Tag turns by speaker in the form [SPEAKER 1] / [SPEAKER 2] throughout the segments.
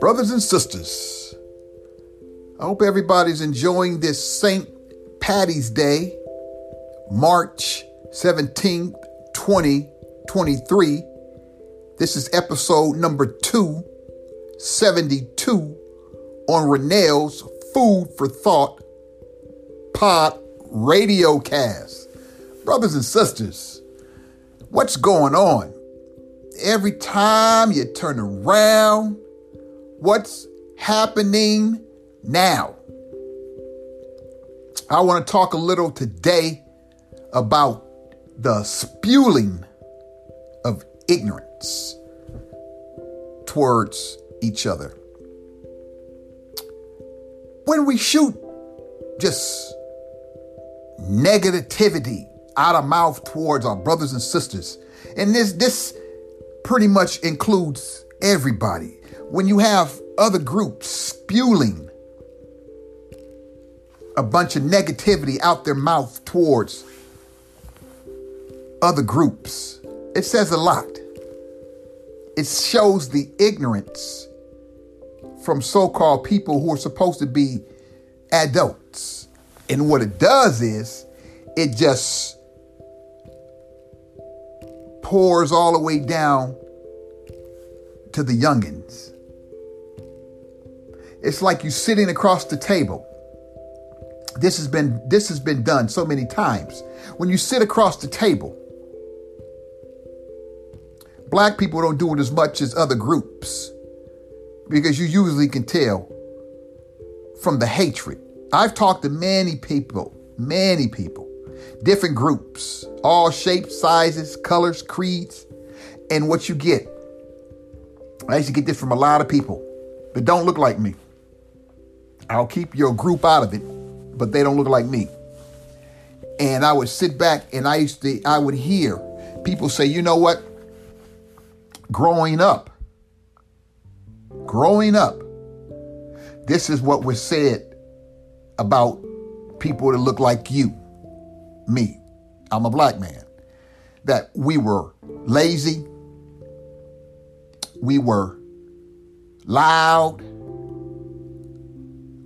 [SPEAKER 1] Brothers and sisters, I hope everybody's enjoying this St. Patty's Day, March 17th, 2023. This is episode number 272 on Renell's Food for Thought Pod Radio Cast. Brothers and sisters, what's going on? Every time you turn around, what's happening now? I want to talk a little today about the spewing of ignorance towards each other. When we shoot just negativity out of mouth towards our brothers and sisters, and this this pretty much includes everybody. When you have other groups spewing a bunch of negativity out their mouth towards other groups, it says a lot. It shows the ignorance from so called people who are supposed to be adults. And what it does is it just pours all the way down to the youngins. It's like you're sitting across the table. This has been this has been done so many times. When you sit across the table, black people don't do it as much as other groups because you usually can tell from the hatred. I've talked to many people, many people, different groups, all shapes, sizes, colors, creeds, and what you get. I used to get this from a lot of people that don't look like me. I'll keep your group out of it, but they don't look like me. And I would sit back and I used to, I would hear people say, you know what? Growing up, growing up, this is what was said about people that look like you, me. I'm a black man. That we were lazy, we were loud,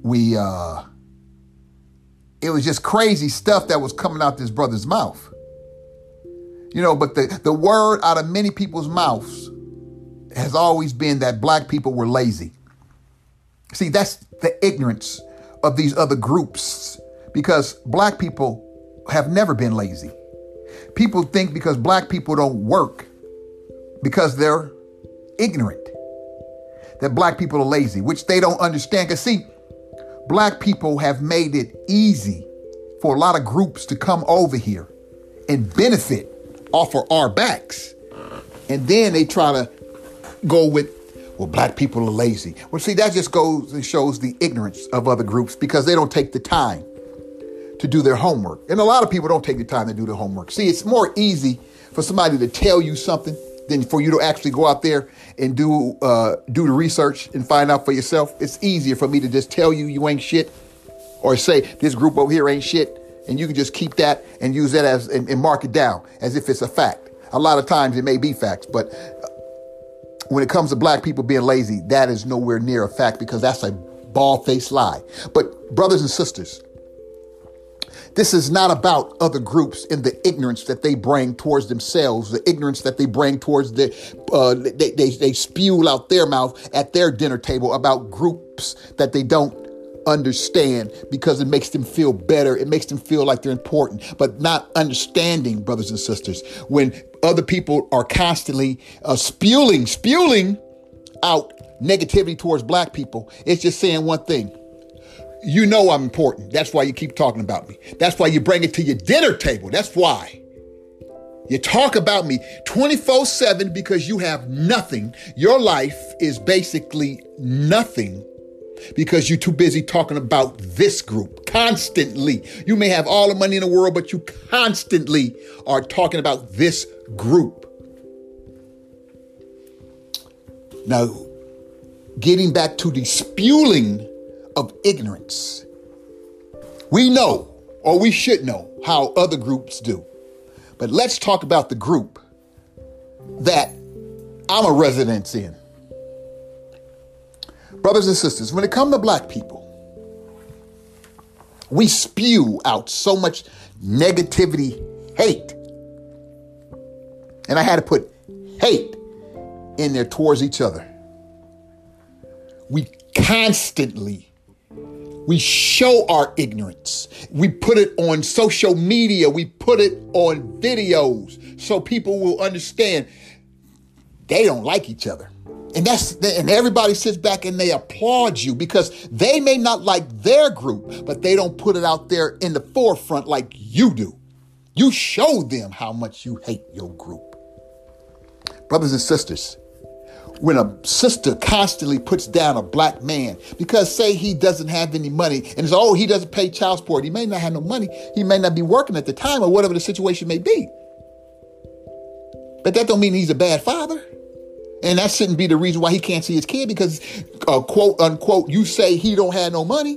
[SPEAKER 1] we uh it was just crazy stuff that was coming out this brother's mouth. You know, but the, the word out of many people's mouths has always been that black people were lazy. See, that's the ignorance of these other groups because black people have never been lazy. People think because black people don't work because they're ignorant that black people are lazy, which they don't understand. Because, see, black people have made it easy for a lot of groups to come over here and benefit off of our backs. And then they try to go with, well, black people are lazy. Well, see, that just goes and shows the ignorance of other groups because they don't take the time to do their homework. And a lot of people don't take the time to do their homework. See, it's more easy for somebody to tell you something than for you to actually go out there and do uh, do the research and find out for yourself. It's easier for me to just tell you you ain't shit, or say this group over here ain't shit, and you can just keep that and use that as and, and mark it down as if it's a fact. A lot of times it may be facts, but when it comes to black people being lazy, that is nowhere near a fact because that's a bald faced lie. But brothers and sisters, this is not about other groups and the ignorance that they bring towards themselves, the ignorance that they bring towards the, uh, they, they, they spew out their mouth at their dinner table about groups that they don't understand because it makes them feel better. It makes them feel like they're important, but not understanding, brothers and sisters, when other people are constantly uh, spewing, spewing out negativity towards black people. It's just saying one thing you know I'm important. That's why you keep talking about me. That's why you bring it to your dinner table. That's why. You talk about me 24 7 because you have nothing. Your life is basically nothing because you're too busy talking about this group constantly. You may have all the money in the world, but you constantly are talking about this group. Now, getting back to the spewing of ignorance. We know, or we should know, how other groups do. But let's talk about the group that I'm a resident in. Brothers and sisters, when it comes to black people, we spew out so much negativity, hate. And I had to put hate in there towards each other. We constantly we show our ignorance. We put it on social media. We put it on videos so people will understand they don't like each other. And that's and everybody sits back and they applaud you because they may not like their group, but they don't put it out there in the forefront like you do. You show them how much you hate your group. Brothers and sisters, when a sister constantly puts down a black man because say he doesn't have any money and it's oh he doesn't pay child support. He may not have no money. He may not be working at the time or whatever the situation may be. But that don't mean he's a bad father. And that shouldn't be the reason why he can't see his kid because uh, quote unquote you say he don't have no money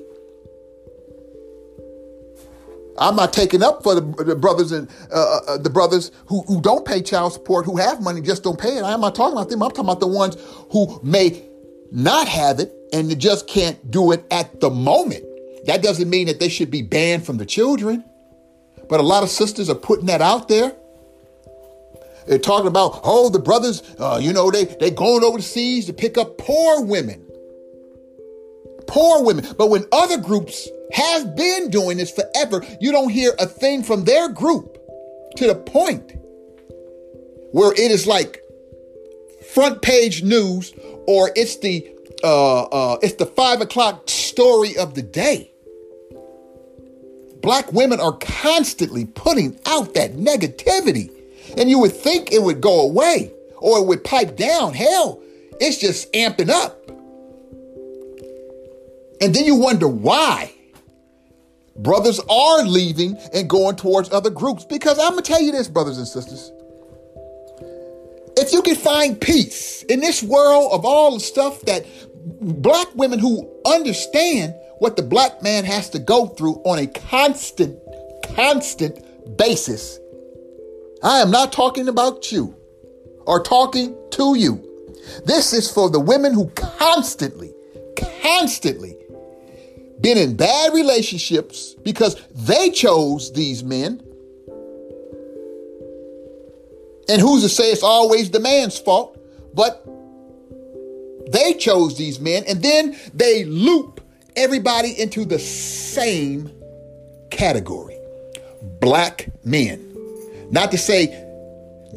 [SPEAKER 1] I'm not taking up for the, the brothers and uh, uh, uh, the brothers who, who don't pay child support, who have money, just don't pay it. I'm not talking about them. I'm talking about the ones who may not have it and just can't do it at the moment. That doesn't mean that they should be banned from the children. But a lot of sisters are putting that out there. They're talking about, oh, the brothers, uh, you know, they they going overseas to pick up poor women. Poor women. But when other groups have been doing this forever. You don't hear a thing from their group to the point where it is like front page news or it's the uh, uh, it's the five o'clock story of the day. Black women are constantly putting out that negativity, and you would think it would go away or it would pipe down. Hell, it's just amping up. And then you wonder why brothers are leaving and going towards other groups. Because I'm going to tell you this, brothers and sisters. If you can find peace in this world of all the stuff that black women who understand what the black man has to go through on a constant, constant basis, I am not talking about you or talking to you. This is for the women who constantly, constantly been in bad relationships because they chose these men. And who's to say it's always the man's fault? But they chose these men and then they loop everybody into the same category black men. Not to say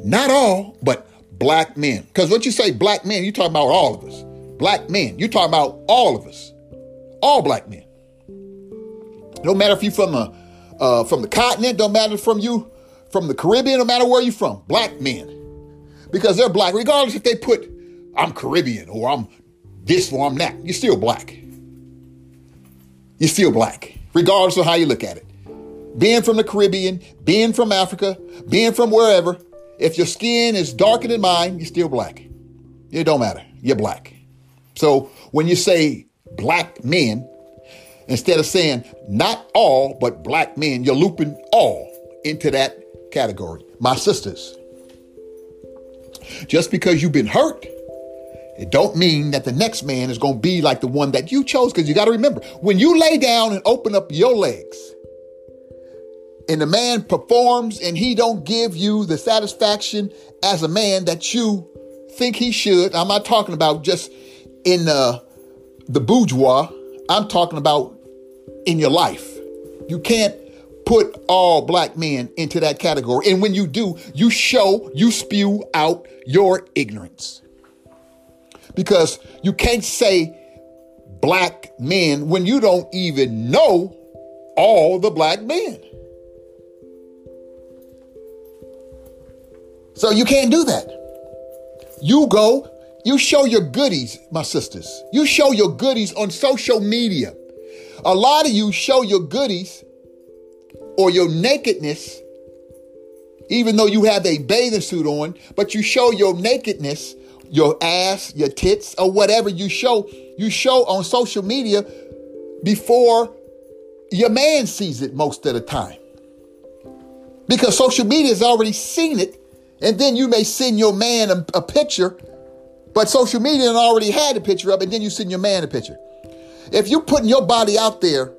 [SPEAKER 1] not all, but black men. Because what you say black men, you're talking about all of us. Black men, you're talking about all of us. All black men. No matter if you're from the uh, from the continent, don't matter from you from the Caribbean, no matter where you're from, black men. Because they're black, regardless if they put I'm Caribbean or I'm this or I'm that, you're still black. You're still black, regardless of how you look at it. Being from the Caribbean, being from Africa, being from wherever, if your skin is darker than mine, you're still black. It don't matter. You're black. So when you say black men, Instead of saying not all, but black men, you're looping all into that category. My sisters, just because you've been hurt, it don't mean that the next man is going to be like the one that you chose because you got to remember when you lay down and open up your legs and the man performs and he don't give you the satisfaction as a man that you think he should i'm not talking about just in the the bourgeois i'm talking about in your life. You can't put all black men into that category. And when you do, you show, you spew out your ignorance. Because you can't say black men when you don't even know all the black men. So you can't do that. You go, you show your goodies, my sisters. You show your goodies on social media. A lot of you show your goodies or your nakedness, even though you have a bathing suit on, but you show your nakedness, your ass, your tits, or whatever you show, you show on social media before your man sees it most of the time. Because social media has already seen it, and then you may send your man a, a picture But social media already had the picture up, and then you send your man a picture. If you're putting your body out there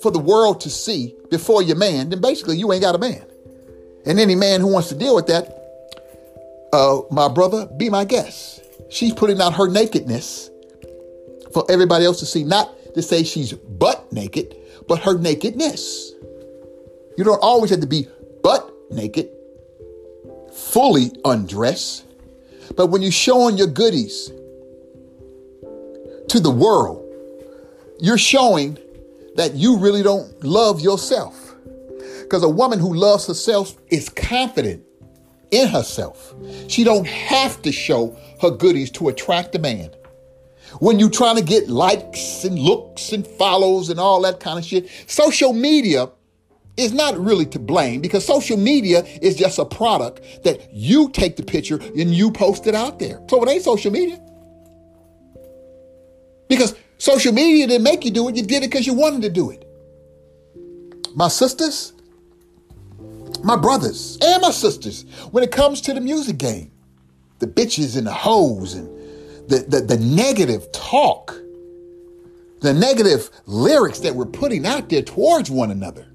[SPEAKER 1] for the world to see before your man, then basically you ain't got a man. And any man who wants to deal with that, uh, my brother, be my guest. She's putting out her nakedness for everybody else to see, not to say she's butt naked, but her nakedness. You don't always have to be butt naked, fully undressed, but when you're showing your goodies to the world, you're showing that you really don't love yourself. Because a woman who loves herself is confident in herself. She don't have to show her goodies to attract a man. When you're trying to get likes and looks and follows and all that kind of shit, social media is not really to blame because social media is just a product that you take the picture and you post it out there. So it ain't social media. Because social media didn't make you do it, you did it because you wanted to do it. My sisters, my brothers, and my sisters, when it comes to the music game, the bitches and the hoes and the, the, the negative talk, the negative lyrics that we're putting out there towards one another.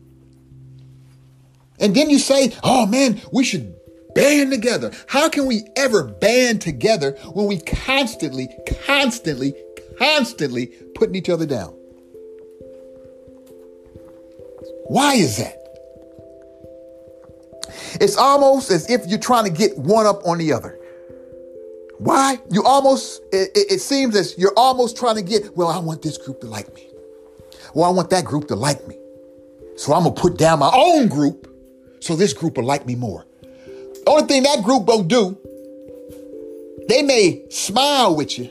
[SPEAKER 1] And then you say, oh man, we should band together. How can we ever band together when we constantly, constantly, constantly putting each other down? Why is that? It's almost as if you're trying to get one up on the other. Why? You almost, it, it, seems as you're almost trying to get, well, I want this group to like me. Well, I want that group to like me. So I'm going to put down my own group so this group will like me more. The only thing that group won't do, they may smile with you,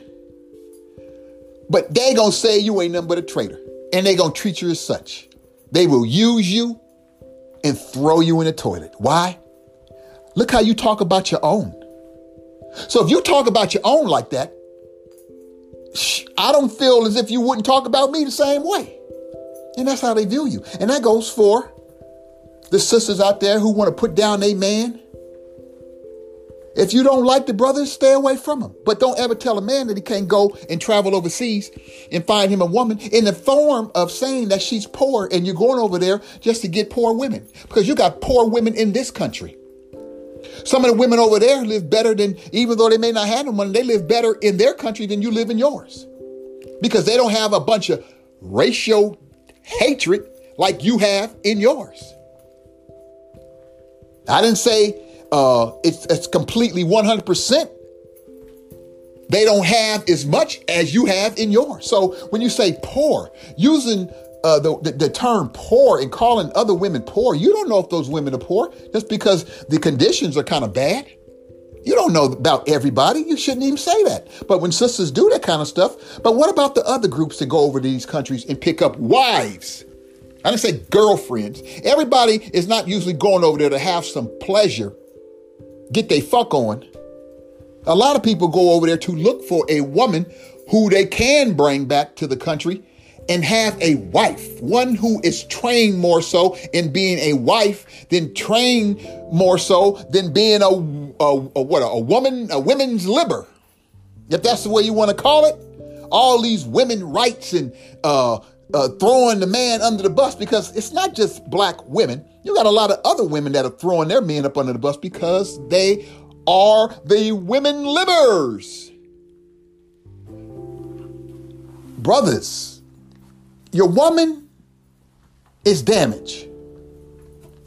[SPEAKER 1] but they to say you ain't nothing but a traitor. And they to treat you as such. They will use you and throw you in the toilet. Why? Look how you talk about your own. So if you talk about your own like that, I don't feel as if you wouldn't talk about me the same way. And that's how they view you. And that goes for the sisters out there who want to put down a man. If you don't like the brothers, stay away from them. But don't ever tell a man that he can't go and travel overseas and find him a woman in the form of saying that she's poor and you're going over there just to get poor women. Because you got poor women in this country. Some of the women over there live better than, even though they may not have the money, they live better in their country than you live in yours. Because they don't have a bunch of racial hatred like you have in yours. I didn't say uh, it's, it's completely 100%. They don't have as much as you have in yours. So when you say poor, using uh, the, the, the, term poor and calling other women poor, you don't know if those women are poor just because the conditions are kind of bad. You don't know about everybody. You shouldn't even say that. But when sisters do that kind of stuff, but what about the other groups that go over to these countries and pick up wives? I didn't say girlfriends. Everybody is not usually going over there to have some pleasure, get their fuck on. A lot of people go over there to look for a woman who they can bring back to the country and have a wife, one who is trained more so in being a wife than trained more so than being a, a, a what a woman, a women's liber, if that's the way you want to call it. All these women rights and uh, uh, throwing the man under the bus because it's not just black women. You got a lot of other women that are throwing their men up under the bus because they are the women livers. Brothers, your woman is damaged.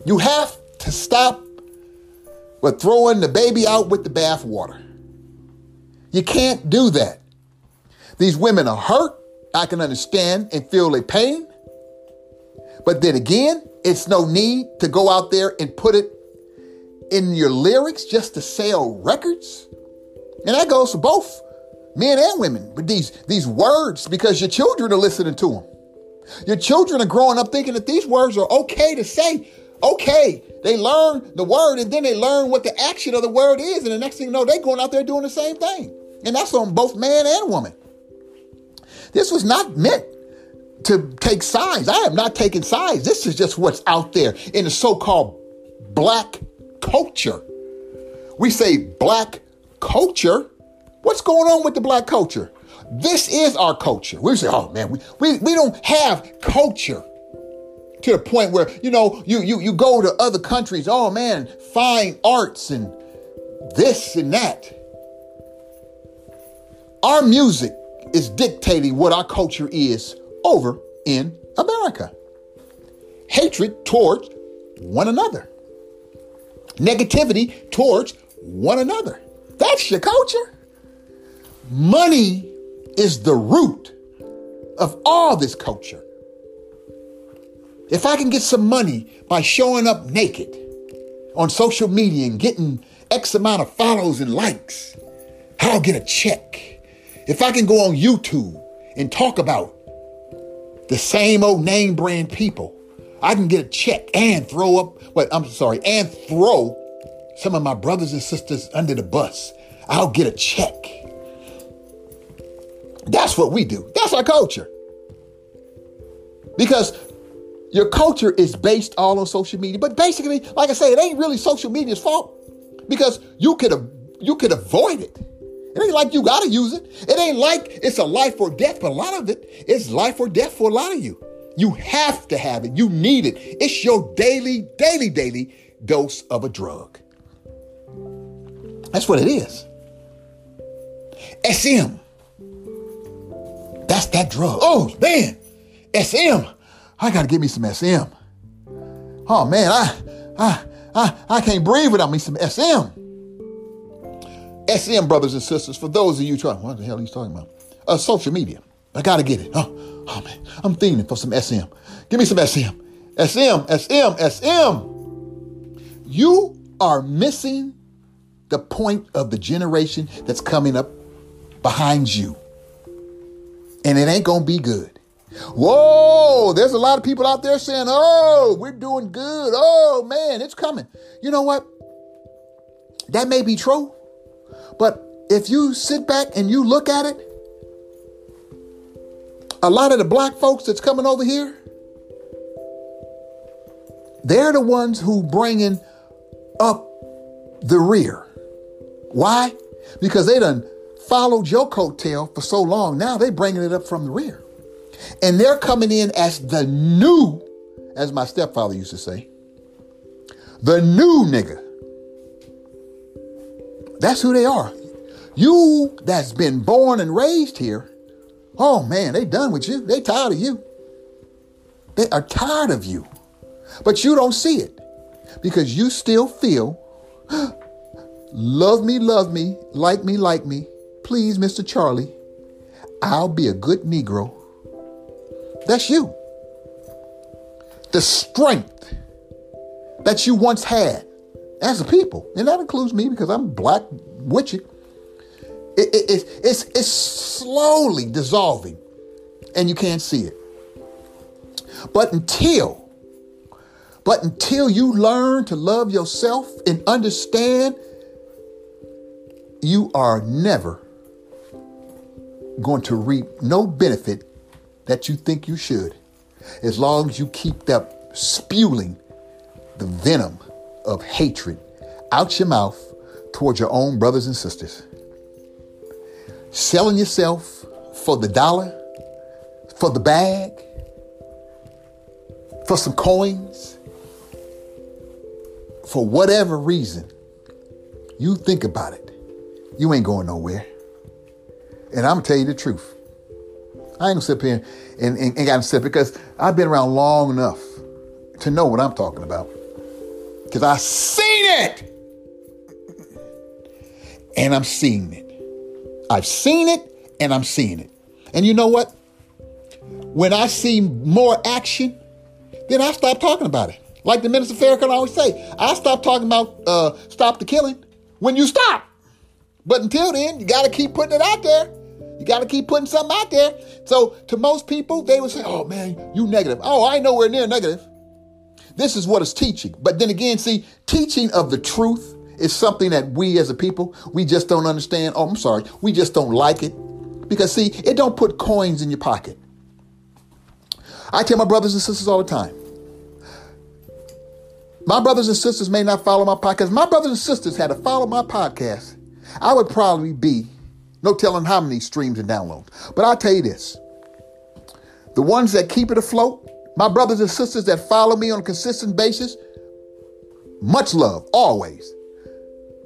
[SPEAKER 1] You have to stop with throwing the baby out with the bathwater. You can't do that. These women are hurt. I can understand and feel their pain. But then again, it's no need to go out there and put it in your lyrics just to sell records. And that goes for both men and women with these, these words because your children are listening to them. Your children are growing up thinking that these words are okay to say. Okay, they learn the word and then they learn what the action of the word is. And the next thing you know, they're going out there doing the same thing. And that's on both man and woman. This was not meant to take sides. I am not taking sides. This is just what's out there in the so called black culture. We say black culture What's going on with the black culture? This is our culture. We say, oh man, we, we, we don't have culture to the point where, you know, you, you, you go to other countries, oh man, fine arts and this and that. Our music is dictating what our culture is over in America. Hatred towards one another, negativity towards one another. That's your culture. Money is the root of all this culture. If I can get some money by showing up naked on social media and getting X amount of follows and likes, I'll get a check. If I can go on YouTube and talk about the same old name brand people, I can get a check and throw up, what, I'm sorry, and throw some of my brothers and sisters under the bus. I'll get a check. That's what we do. That's our culture. Because your culture is based all on social media. But basically, like I say, it ain't really social media's fault because you could you could avoid it. It ain't like you gotta use it. It ain't like it's a life or death, but a lot of it is life or death for a lot of you. You have to have it. You need it. It's your daily, daily, daily dose of a drug. That's what it is. SM. That's that drug. Oh, man. SM. I gotta give me some SM. Oh man, I I I I can't breathe without me some SM. SM, brothers and sisters, for those of you trying, what the hell are you talking about? Uh, social media. I gotta get it. Oh, oh man, I'm fiending for some SM. Give me some SM. SM, SM, SM. You are missing the point of the generation that's coming up behind you. And it ain't gonna be good. Whoa, there's a lot of people out there saying, oh, we're doing good. Oh man, it's coming. You know what? That may be true. But if you sit back and you look at it, a lot of the black folks that's coming over here, they're the ones who bringing up the rear. Why? Because they done followed your coattail for so long. Now they bringing it up from the rear. And they're coming in as the new, as my stepfather used to say, the new nigga. That's who they are. You that's been born and raised here, oh man, they done with you. They tired of you. They are tired of you. But you don't see it because you still feel, love me, love me, like me, like me. Please, Mr. Charlie, I'll be a good Negro. That's you. The strength that you once had as a people, and that includes me because I'm black witchy. It, it, it, it's, it's slowly dissolving and you can't see it. But until, but until you learn to love yourself and understand, you are never going to reap no benefit that you think you should. As long as you keep that spewing the venom of hatred out your mouth towards your own brothers and sisters. Selling yourself for the dollar, for the bag, for some coins, for whatever reason, you think about it. You ain't going nowhere. And I'm gonna tell you the truth. I ain't gonna sit here and, and, and got to sit because I've been around long enough to know what I'm talking about. Because I seen it. And I'm seeing it. I've seen it and I'm seeing it. And you know what? When I see more action, then I stop talking about it. Like the Minister Farrakhan always say, I stop talking about uh, stop the killing when you stop. But until then, you got to keep putting it out there. You got to keep putting something out there. So to most people, they would say, oh man, you negative. Oh, I ain't nowhere near negative. This is what it's teaching. But then again, see, teaching of the truth is something that we as a people, we just don't understand. Oh, I'm sorry. We just don't like it. Because see, it don't put coins in your pocket. I tell my brothers and sisters all the time. My brothers and sisters may not follow my podcast. My brothers and sisters had to follow my podcast. I would probably be No telling how many streams and downloads. But I'll tell you this the ones that keep it afloat, my brothers and sisters that follow me on a consistent basis, much love, always.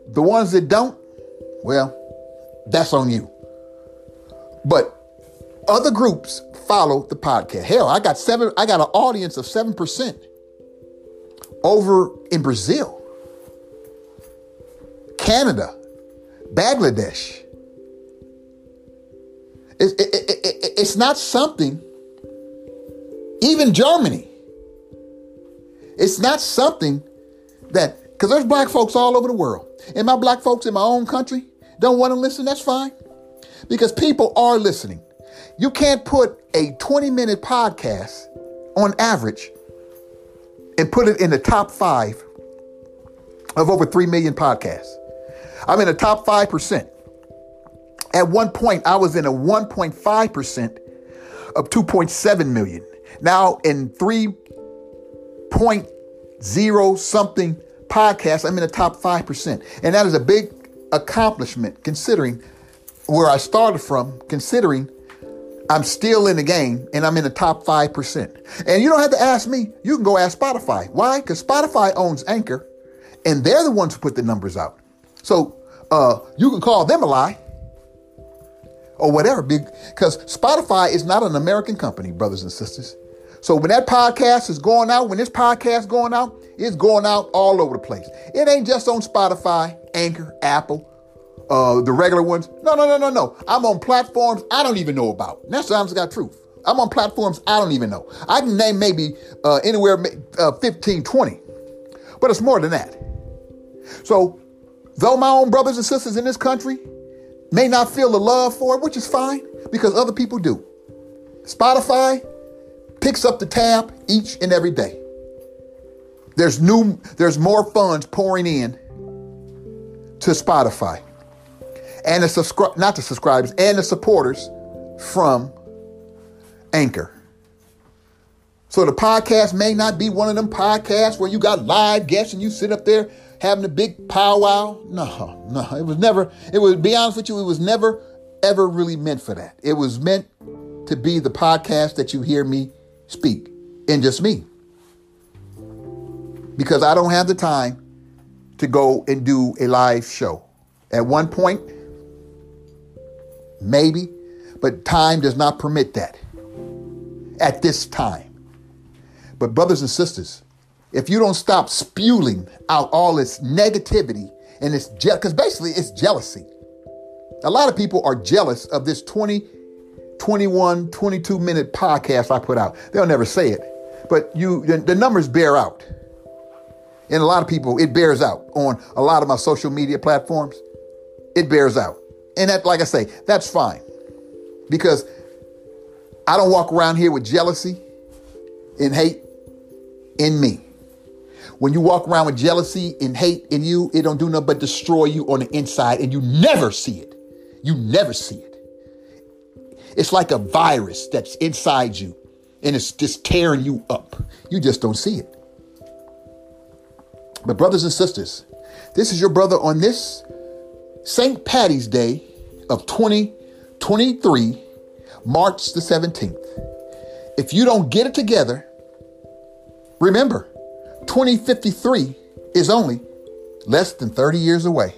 [SPEAKER 1] The ones that don't, well, that's on you. But other groups follow the podcast. Hell, I got seven, I got an audience of 7% over in Brazil, Canada, Bangladesh. It, it, it, it's not something, even Germany. It's not something that, because there's black folks all over the world. And my black folks in my own country don't want to listen, that's fine. Because people are listening. You can't put a 20 minute podcast on average and put it in the top five of over 3 million podcasts. I'm in the top 5%. At one point, I was in a 1.5% of 2.7 million. Now, in 3.0 something podcasts, I'm in the top 5%. And that is a big accomplishment considering where I started from, considering I'm still in the game and I'm in the top 5%. And you don't have to ask me, you can go ask Spotify. Why? Because Spotify owns Anchor and they're the ones who put the numbers out. So uh, you can call them a lie or whatever, because Spotify is not an American company, brothers and sisters. So when that podcast is going out, when this podcast is going out, it's going out all over the place. It ain't just on Spotify, Anchor, Apple, uh, the regular ones. No, no, no, no, no. I'm on platforms I don't even know about. And that's honest got truth. I'm on platforms I don't even know. I can name maybe uh, anywhere uh, 15, 20, but it's more than that. So, though my own brothers and sisters in this country may not feel the love for it, which is fine because other people do. Spotify picks up the tab each and every day. There's new, there's more funds pouring in to Spotify and the subscribe, not the subscribers, and the supporters from Anchor. So the podcast may not be one of them podcasts where you got live guests and you sit up there having a big powwow. No, no, it was never, it was, be honest with you, it was never, ever really meant for that. It was meant to be the podcast that you hear me speak and just me. Because I don't have the time to go and do a live show. At one point, maybe, but time does not permit that at this time. But, brothers and sisters, if you don't stop spewing out all this negativity and this, because je- basically it's jealousy. A lot of people are jealous of this 20, 21, 22 minute podcast I put out. They'll never say it, but you, the, the numbers bear out. And a lot of people, it bears out on a lot of my social media platforms. It bears out. And that, like I say, that's fine because I don't walk around here with jealousy and hate in me. When you walk around with jealousy and hate in you, it don't do nothing but destroy you on the inside and you never see it. You never see it. It's like a virus that's inside you and it's just tearing you up. You just don't see it. But, brothers and sisters, this is your brother on this St. Patty's Day of 2023, March the 17th. If you don't get it together, remember, 2053 is only less than 30 years away.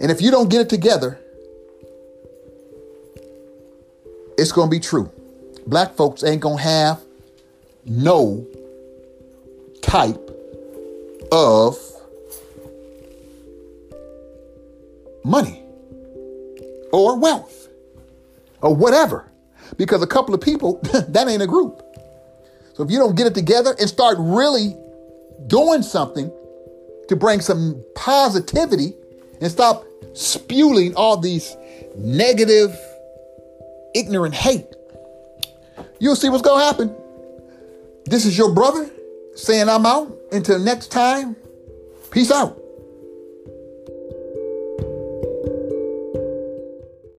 [SPEAKER 1] And if you don't get it together, it's going to be true. Black folks ain't going to have no type of money or wealth or whatever. Because a couple of people, that ain't a group. So if you don't get it together and start really doing something to bring some positivity and stop spewing all these negative, ignorant hate, you'll see what's going to happen. This is your brother saying I'm out. Until next time, peace out.